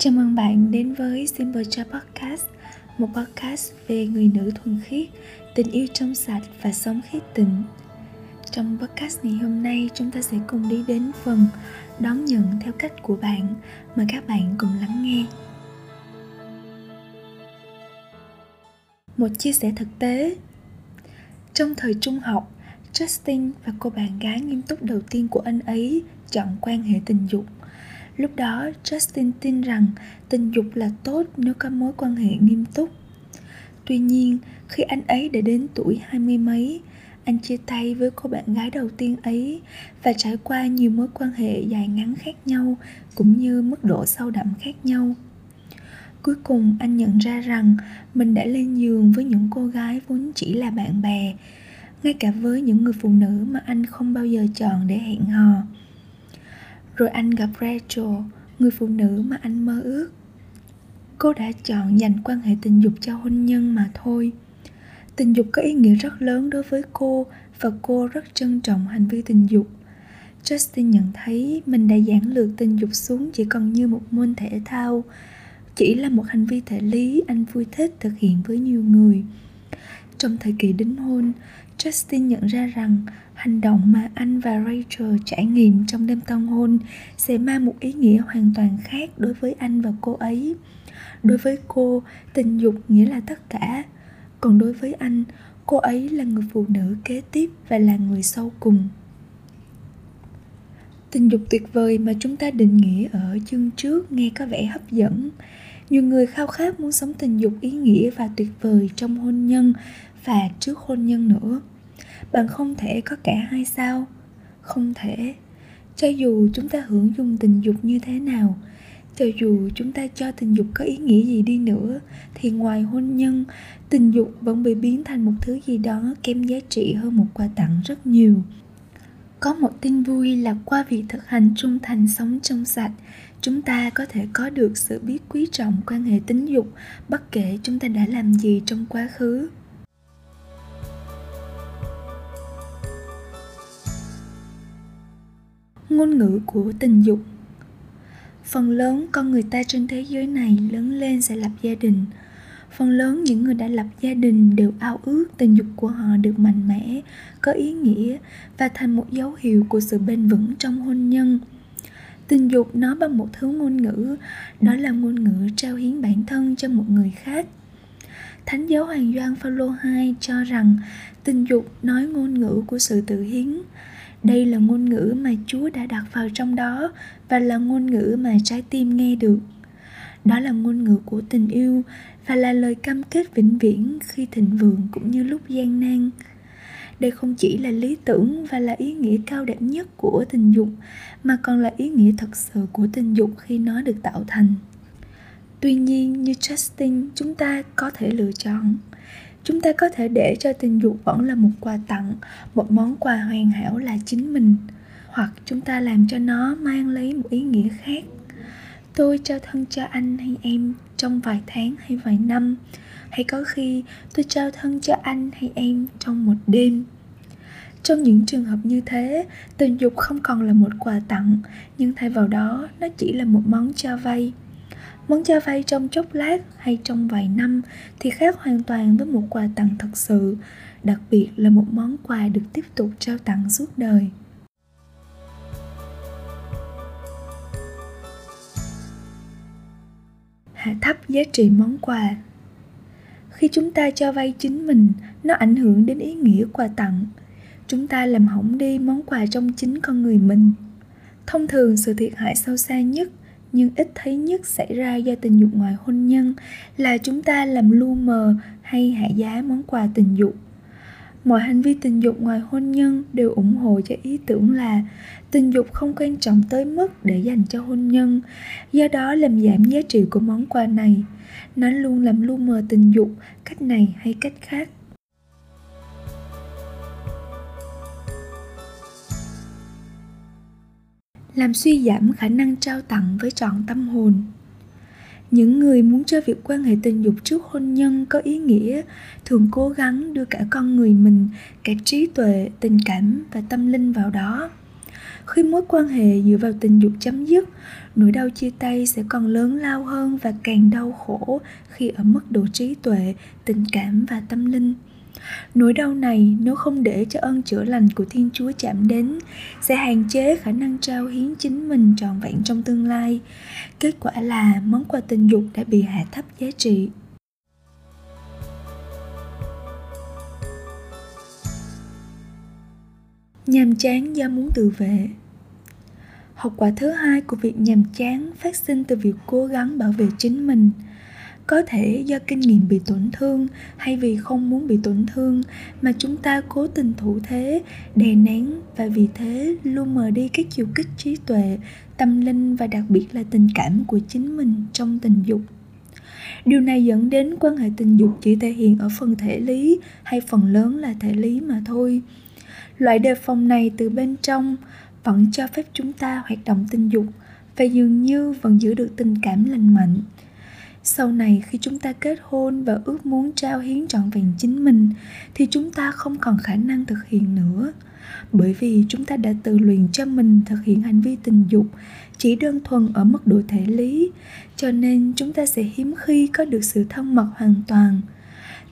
Chào mừng bạn đến với Simple Joy Podcast Một podcast về người nữ thuần khiết, tình yêu trong sạch và sống khí tịnh. Trong podcast ngày hôm nay chúng ta sẽ cùng đi đến phần Đón nhận theo cách của bạn. Mời các bạn cùng lắng nghe. Một chia sẻ thực tế. Trong thời trung học, Justin và cô bạn gái nghiêm túc đầu tiên của anh ấy chọn quan hệ tình dục. Lúc đó Justin tin rằng tình dục là tốt nếu có mối quan hệ nghiêm túc. Tuy nhiên, khi anh ấy đã đến tuổi hai mươi mấy, anh chia tay với cô bạn gái đầu tiên ấy và trải qua nhiều mối quan hệ dài ngắn khác nhau cũng như mức độ sâu đậm khác nhau. Cuối cùng anh nhận ra rằng mình đã lên giường với những cô gái vốn chỉ là bạn bè, ngay cả với những người phụ nữ mà anh không bao giờ chọn để hẹn hò rồi anh gặp Rachel, người phụ nữ mà anh mơ ước. Cô đã chọn dành quan hệ tình dục cho hôn nhân mà thôi. Tình dục có ý nghĩa rất lớn đối với cô và cô rất trân trọng hành vi tình dục. Justin nhận thấy mình đã giản lược tình dục xuống chỉ còn như một môn thể thao, chỉ là một hành vi thể lý anh vui thích thực hiện với nhiều người. Trong thời kỳ đính hôn, Justin nhận ra rằng hành động mà anh và Rachel trải nghiệm trong đêm tân hôn sẽ mang một ý nghĩa hoàn toàn khác đối với anh và cô ấy. Đối với cô, tình dục nghĩa là tất cả, còn đối với anh, cô ấy là người phụ nữ kế tiếp và là người sau cùng. Tình dục tuyệt vời mà chúng ta định nghĩa ở chương trước nghe có vẻ hấp dẫn. Nhiều người khao khát muốn sống tình dục ý nghĩa và tuyệt vời trong hôn nhân và trước hôn nhân nữa. Bạn không thể có cả hai sao. Không thể. Cho dù chúng ta hưởng dùng tình dục như thế nào, cho dù chúng ta cho tình dục có ý nghĩa gì đi nữa, thì ngoài hôn nhân, tình dục vẫn bị biến thành một thứ gì đó kém giá trị hơn một quà tặng rất nhiều. Có một tin vui là qua việc thực hành trung thành sống trong sạch, chúng ta có thể có được sự biết quý trọng quan hệ tính dục, bất kể chúng ta đã làm gì trong quá khứ. Ngôn ngữ của tình dục. Phần lớn con người ta trên thế giới này lớn lên sẽ lập gia đình. Phần lớn những người đã lập gia đình đều ao ước tình dục của họ được mạnh mẽ, có ý nghĩa và thành một dấu hiệu của sự bền vững trong hôn nhân. Tình dục nói bằng một thứ ngôn ngữ, đó là ngôn ngữ trao hiến bản thân cho một người khác. Thánh giáo hoàng doan phaolô II cho rằng tình dục nói ngôn ngữ của sự tự hiến đây là ngôn ngữ mà chúa đã đặt vào trong đó và là ngôn ngữ mà trái tim nghe được. Đó là ngôn ngữ của tình yêu và là lời cam kết vĩnh viễn khi thịnh vượng cũng như lúc gian nan. Đây không chỉ là lý tưởng và là ý nghĩa cao đẹp nhất của tình dục, mà còn là ý nghĩa thật sự của tình dục khi nó được tạo thành. Tuy nhiên, như justin, chúng ta có thể lựa chọn chúng ta có thể để cho tình dục vẫn là một quà tặng, một món quà hoàn hảo là chính mình. Hoặc chúng ta làm cho nó mang lấy một ý nghĩa khác. Tôi trao thân cho anh hay em trong vài tháng hay vài năm. Hay có khi tôi trao thân cho anh hay em trong một đêm. Trong những trường hợp như thế, tình dục không còn là một quà tặng, nhưng thay vào đó nó chỉ là một món cho vay. Món cho vay trong chốc lát hay trong vài năm thì khác hoàn toàn với một quà tặng thật sự, đặc biệt là một món quà được tiếp tục trao tặng suốt đời. Hạ thấp giá trị món quà Khi chúng ta cho vay chính mình, nó ảnh hưởng đến ý nghĩa quà tặng. Chúng ta làm hỏng đi món quà trong chính con người mình. Thông thường sự thiệt hại sâu xa nhất nhưng ít thấy nhất xảy ra do tình dục ngoài hôn nhân là chúng ta làm lu mờ hay hạ giá món quà tình dục. Mọi hành vi tình dục ngoài hôn nhân đều ủng hộ cho ý tưởng là tình dục không quan trọng tới mức để dành cho hôn nhân, do đó làm giảm giá trị của món quà này. Nó luôn làm lu mờ tình dục, cách này hay cách khác. Làm suy giảm khả năng trao tặng với trọn tâm hồn. Những người muốn cho việc quan hệ tình dục trước hôn nhân có ý nghĩa thường cố gắng đưa cả con người mình, cả trí tuệ, tình cảm và tâm linh vào đó. Khi mối quan hệ dựa vào tình dục chấm dứt, nỗi đau chia tay sẽ còn lớn lao hơn và càng đau khổ khi ở mức độ trí tuệ, tình cảm và tâm linh nỗi đau này, nếu không để cho ơn chữa lành của thiên chúa chạm đến, sẽ hạn chế khả năng trao hiến chính mình trọn vẹn trong tương lai. Kết quả là món quà tình dục đã bị hạ thấp giá trị. Nhàm chán do muốn tự vệ. Hậu quả thứ hai của việc nhàm chán phát sinh từ việc cố gắng bảo vệ chính mình có thể do kinh nghiệm bị tổn thương hay vì không muốn bị tổn thương mà chúng ta cố tình thủ thế, đè nén và vì thế luôn mờ đi các chiều kích trí tuệ, tâm linh và đặc biệt là tình cảm của chính mình trong tình dục. Điều này dẫn đến quan hệ tình dục chỉ thể hiện ở phần thể lý hay phần lớn là thể lý mà thôi. Loại đề phòng này từ bên trong vẫn cho phép chúng ta hoạt động tình dục và dường như vẫn giữ được tình cảm lành mạnh sau này khi chúng ta kết hôn và ước muốn trao hiến trọn vẹn chính mình, thì chúng ta không còn khả năng thực hiện nữa. Bởi vì chúng ta đã tự luyện cho mình thực hiện hành vi tình dục chỉ đơn thuần ở mức độ thể lý, cho nên chúng ta sẽ hiếm khi có được sự thân mật hoàn toàn.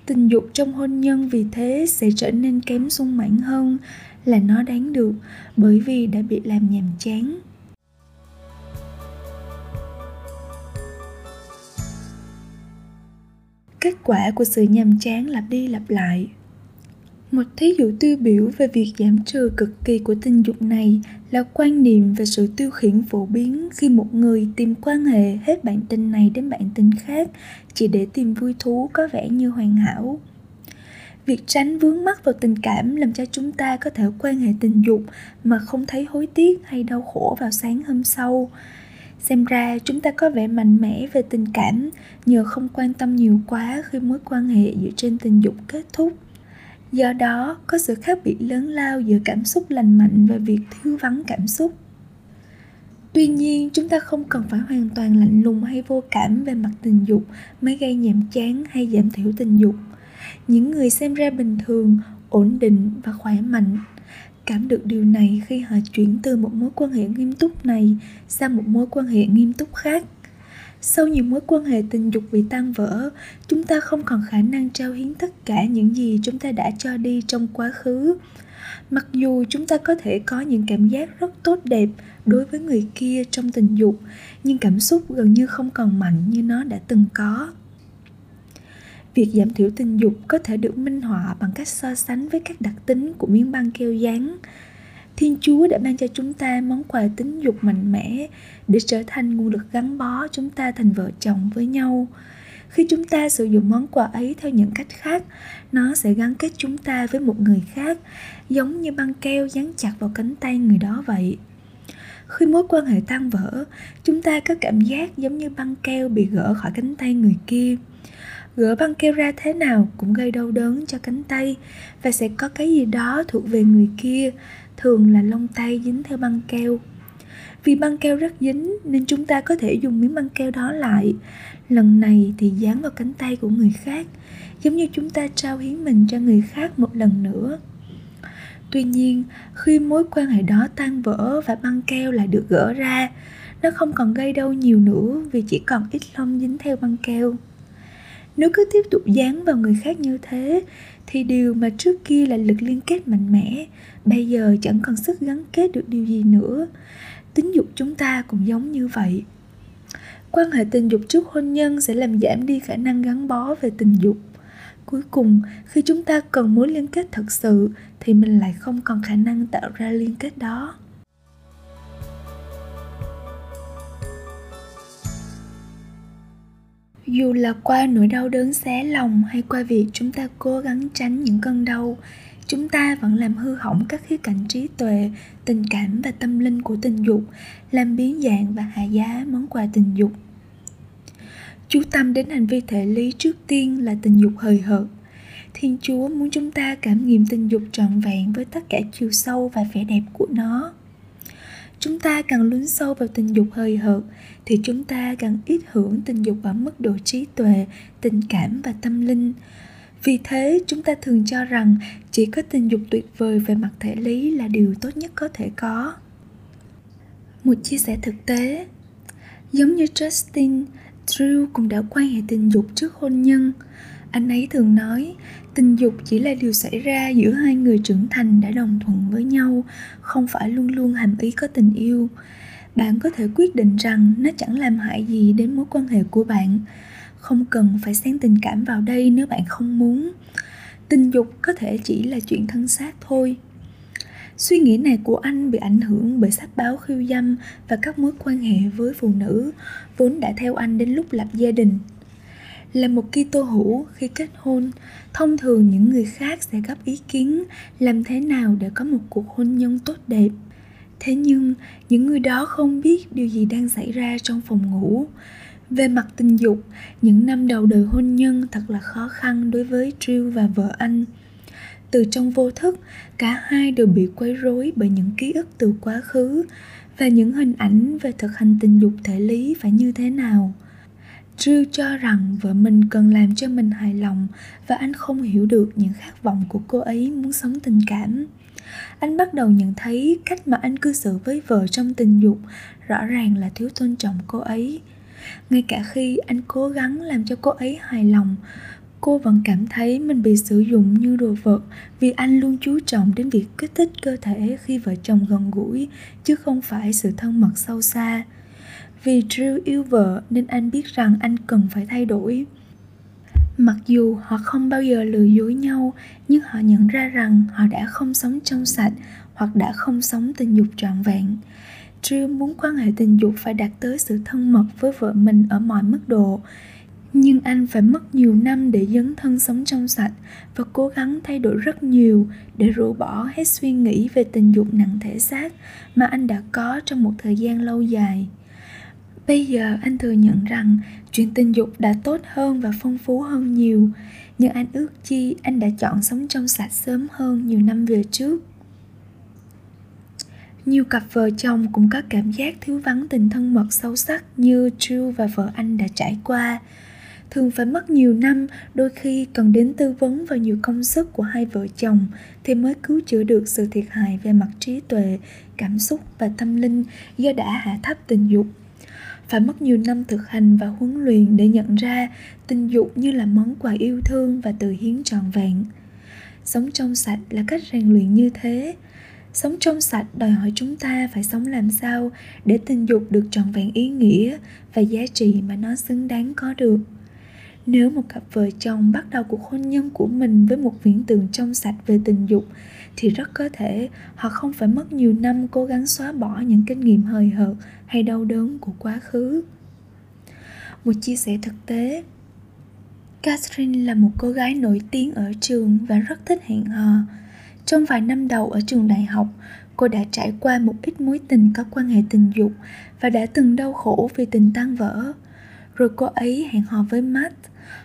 Tình dục trong hôn nhân vì thế sẽ trở nên kém sung mãn hơn là nó đáng được bởi vì đã bị làm nhàm chán. Kết quả của sự nhàm chán lặp đi lặp lại. Một thí dụ tiêu biểu về việc giảm trừ cực kỳ của tình dục này là quan niệm về sự tiêu khiển phổ biến khi một người tìm quan hệ hết bạn tình này đến bạn tình khác chỉ để tìm vui thú có vẻ như hoàn hảo. Việc tránh vướng mắc vào tình cảm làm cho chúng ta có thể quan hệ tình dục mà không thấy hối tiếc hay đau khổ vào sáng hôm sau xem ra chúng ta có vẻ mạnh mẽ về tình cảm, nhờ không quan tâm nhiều quá khi mối quan hệ dựa trên tình dục kết thúc. Do đó, có sự khác biệt lớn lao giữa cảm xúc lành mạnh và việc thiếu vắng cảm xúc. Tuy nhiên, chúng ta không cần phải hoàn toàn lạnh lùng hay vô cảm về mặt tình dục mới gây nhàm chán hay giảm thiểu tình dục. Những người xem ra bình thường, ổn định và khỏe mạnh cảm được điều này khi họ chuyển từ một mối quan hệ nghiêm túc này sang một mối quan hệ nghiêm túc khác. Sau nhiều mối quan hệ tình dục bị tan vỡ, chúng ta không còn khả năng trao hiến tất cả những gì chúng ta đã cho đi trong quá khứ. Mặc dù chúng ta có thể có những cảm giác rất tốt đẹp đối với người kia trong tình dục, nhưng cảm xúc gần như không còn mạnh như nó đã từng có việc giảm thiểu tình dục có thể được minh họa bằng cách so sánh với các đặc tính của miếng băng keo dán thiên chúa đã ban cho chúng ta món quà tính dục mạnh mẽ để trở thành nguồn lực gắn bó chúng ta thành vợ chồng với nhau. Khi chúng ta sử dụng món quà ấy theo những cách khác, nó sẽ gắn kết chúng ta với một người khác, giống như băng keo dán chặt vào cánh tay người đó vậy. Khi mối quan hệ tan vỡ, chúng ta có cảm giác giống như băng keo bị gỡ khỏi cánh tay người kia gỡ băng keo ra thế nào cũng gây đau đớn cho cánh tay và sẽ có cái gì đó thuộc về người kia, thường là lông tay dính theo băng keo. Vì băng keo rất dính nên chúng ta có thể dùng miếng băng keo đó lại. Lần này thì dán vào cánh tay của người khác, giống như chúng ta trao hiến mình cho người khác một lần nữa. Tuy nhiên, khi mối quan hệ đó tan vỡ và băng keo lại được gỡ ra, nó không còn gây đau nhiều nữa vì chỉ còn ít lông dính theo băng keo nếu cứ tiếp tục dán vào người khác như thế, thì điều mà trước kia là lực liên kết mạnh mẽ, bây giờ chẳng còn sức gắn kết được điều gì nữa. Tính dục chúng ta cũng giống như vậy. Quan hệ tình dục trước hôn nhân sẽ làm giảm đi khả năng gắn bó về tình dục. Cuối cùng, khi chúng ta cần mối liên kết thật sự, thì mình lại không còn khả năng tạo ra liên kết đó. Dù là qua nỗi đau đớn xé lòng hay qua việc chúng ta cố gắng tránh những cơn đau, chúng ta vẫn làm hư hỏng các khía cạnh trí tuệ, tình cảm và tâm linh của tình dục, làm biến dạng và hạ giá món quà tình dục. Chú tâm đến hành vi thể lý trước tiên là tình dục hời hợt. Thiên chúa muốn chúng ta cảm nghiệm tình dục trọn vẹn với tất cả chiều sâu và vẻ đẹp của nó chúng ta càng lún sâu vào tình dục hời hợt, thì chúng ta càng ít hưởng tình dục ở mức độ trí tuệ, tình cảm và tâm linh. Vì thế, chúng ta thường cho rằng chỉ có tình dục tuyệt vời về mặt thể lý là điều tốt nhất có thể có. Một chia sẻ thực tế. Giống như justin drew cũng đã quan hệ tình dục trước hôn nhân. Anh ấy thường nói, tình dục chỉ là điều xảy ra giữa hai người trưởng thành đã đồng thuận với nhau, không phải luôn luôn hàm ý có tình yêu. Bạn có thể quyết định rằng nó chẳng làm hại gì đến mối quan hệ của bạn. Không cần phải xen tình cảm vào đây nếu bạn không muốn. Tình dục có thể chỉ là chuyện thân xác thôi suy nghĩ này của anh bị ảnh hưởng bởi sách báo khiêu dâm và các mối quan hệ với phụ nữ vốn đã theo anh đến lúc lập gia đình là một Kitô hữu khi kết hôn, thông thường những người khác sẽ góp ý kiến làm thế nào để có một cuộc hôn nhân tốt đẹp. Thế nhưng, những người đó không biết điều gì đang xảy ra trong phòng ngủ. Về mặt tình dục, những năm đầu đời hôn nhân thật là khó khăn đối với Drew và vợ anh. Từ trong vô thức, cả hai đều bị quấy rối bởi những ký ức từ quá khứ và những hình ảnh về thực hành tình dục thể lý phải như thế nào – Drew cho rằng vợ mình cần làm cho mình hài lòng và anh không hiểu được những khát vọng của cô ấy muốn sống tình cảm. Anh bắt đầu nhận thấy cách mà anh cư xử với vợ trong tình dục rõ ràng là thiếu tôn trọng cô ấy. Ngay cả khi anh cố gắng làm cho cô ấy hài lòng, cô vẫn cảm thấy mình bị sử dụng như đồ vật vì anh luôn chú trọng đến việc kích thích cơ thể khi vợ chồng gần gũi chứ không phải sự thân mật sâu xa vì Drew yêu vợ nên anh biết rằng anh cần phải thay đổi. Mặc dù họ không bao giờ lừa dối nhau, nhưng họ nhận ra rằng họ đã không sống trong sạch hoặc đã không sống tình dục trọn vẹn. Drew muốn quan hệ tình dục phải đạt tới sự thân mật với vợ mình ở mọi mức độ, nhưng anh phải mất nhiều năm để dấn thân sống trong sạch và cố gắng thay đổi rất nhiều để rũ bỏ hết suy nghĩ về tình dục nặng thể xác mà anh đã có trong một thời gian lâu dài Bây giờ anh thừa nhận rằng chuyện tình dục đã tốt hơn và phong phú hơn nhiều, nhưng anh ước chi anh đã chọn sống trong sạch sớm hơn nhiều năm về trước. Nhiều cặp vợ chồng cũng có cảm giác thiếu vắng tình thân mật sâu sắc như Drew và vợ anh đã trải qua. Thường phải mất nhiều năm, đôi khi cần đến tư vấn và nhiều công sức của hai vợ chồng thì mới cứu chữa được sự thiệt hại về mặt trí tuệ, cảm xúc và tâm linh do đã hạ thấp tình dục. Phải mất nhiều năm thực hành và huấn luyện để nhận ra tình dục như là món quà yêu thương và từ hiến trọn vẹn. Sống trong sạch là cách rèn luyện như thế. Sống trong sạch đòi hỏi chúng ta phải sống làm sao để tình dục được trọn vẹn ý nghĩa và giá trị mà nó xứng đáng có được nếu một cặp vợ chồng bắt đầu cuộc hôn nhân của mình với một viễn tượng trong sạch về tình dục thì rất có thể họ không phải mất nhiều năm cố gắng xóa bỏ những kinh nghiệm hời hợt hay đau đớn của quá khứ một chia sẻ thực tế Catherine là một cô gái nổi tiếng ở trường và rất thích hẹn hò. Trong vài năm đầu ở trường đại học, cô đã trải qua một ít mối tình có quan hệ tình dục và đã từng đau khổ vì tình tan vỡ. Rồi cô ấy hẹn hò với Matt.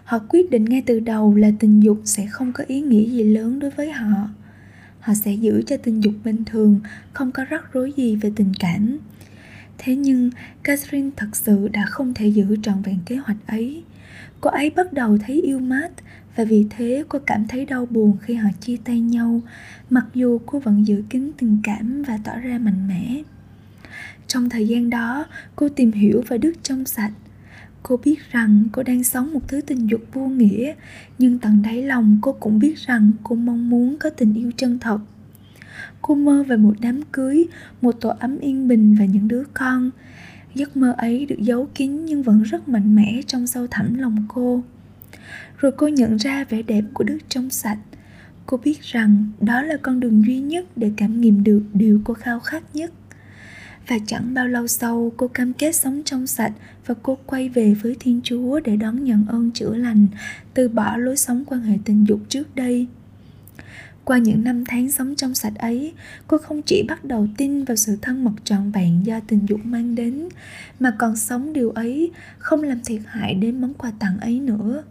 Họ quyết định ngay từ đầu là tình dục sẽ không có ý nghĩa gì lớn đối với họ. Họ sẽ giữ cho tình dục bình thường, không có rắc rối gì về tình cảm. Thế nhưng, catherine thật sự đã không thể giữ trọn vẹn kế hoạch ấy. Cô ấy bắt đầu thấy yêu mát, và vì thế cô cảm thấy đau buồn khi họ chia tay nhau, mặc dù cô vẫn giữ kín tình cảm và tỏ ra mạnh mẽ. Trong thời gian đó, cô tìm hiểu và đức trong sạch cô biết rằng cô đang sống một thứ tình dục vô nghĩa, nhưng tận đáy lòng cô cũng biết rằng cô mong muốn có tình yêu chân thật. Cô mơ về một đám cưới, một tổ ấm yên bình và những đứa con. Giấc mơ ấy được giấu kín nhưng vẫn rất mạnh mẽ trong sâu thẳm lòng cô. Rồi cô nhận ra vẻ đẹp của đức trong sạch. Cô biết rằng đó là con đường duy nhất để cảm nghiệm được điều cô khao khát nhất và chẳng bao lâu sau, cô cam kết sống trong sạch và cô quay về với thiên chúa để đón nhận ơn chữa lành, từ bỏ lối sống quan hệ tình dục trước đây. Qua những năm tháng sống trong sạch ấy, cô không chỉ bắt đầu tin vào sự thân mật trọn vẹn do tình dục mang đến, mà còn sống điều ấy không làm thiệt hại đến món quà tặng ấy nữa.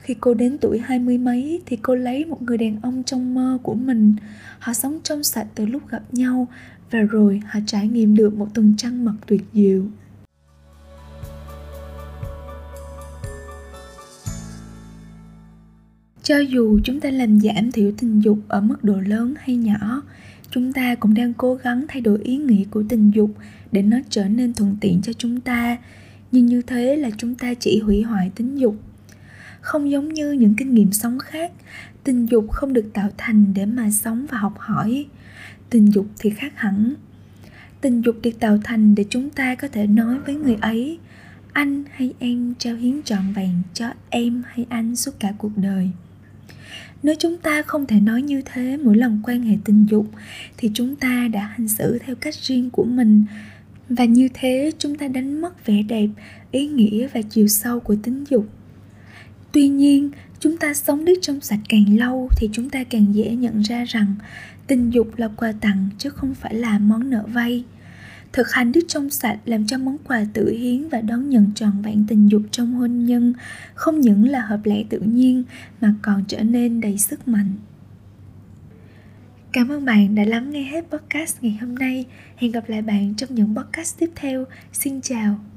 Khi cô đến tuổi hai mươi mấy thì cô lấy một người đàn ông trong mơ của mình. Họ sống trong sạch từ lúc gặp nhau và rồi họ trải nghiệm được một tuần trăng mật tuyệt diệu. Cho dù chúng ta làm giảm thiểu tình dục ở mức độ lớn hay nhỏ, chúng ta cũng đang cố gắng thay đổi ý nghĩa của tình dục để nó trở nên thuận tiện cho chúng ta. Nhưng như thế là chúng ta chỉ hủy hoại tính dục không giống như những kinh nghiệm sống khác. Tình dục không được tạo thành để mà sống và học hỏi. Tình dục thì khác hẳn. Tình dục được tạo thành để chúng ta có thể nói với người ấy, anh hay em trao hiến trọn vẹn cho em hay anh suốt cả cuộc đời. Nếu chúng ta không thể nói như thế mỗi lần quan hệ tình dục, thì chúng ta đã hành xử theo cách riêng của mình. Và như thế, chúng ta đánh mất vẻ đẹp, ý nghĩa và chiều sâu của tính dục tuy nhiên, chúng ta sống đức trong sạch càng lâu thì chúng ta càng dễ nhận ra rằng tình dục là quà tặng chứ không phải là món nợ vay thực hành đức trong sạch làm cho món quà tự hiến và đón nhận trọn vẹn tình dục trong hôn nhân không những là hợp lẽ tự nhiên mà còn trở nên đầy sức mạnh Cảm ơn bạn đã lắng nghe hết podcast ngày hôm nay. Hẹn gặp lại bạn trong những podcast tiếp theo. Xin chào.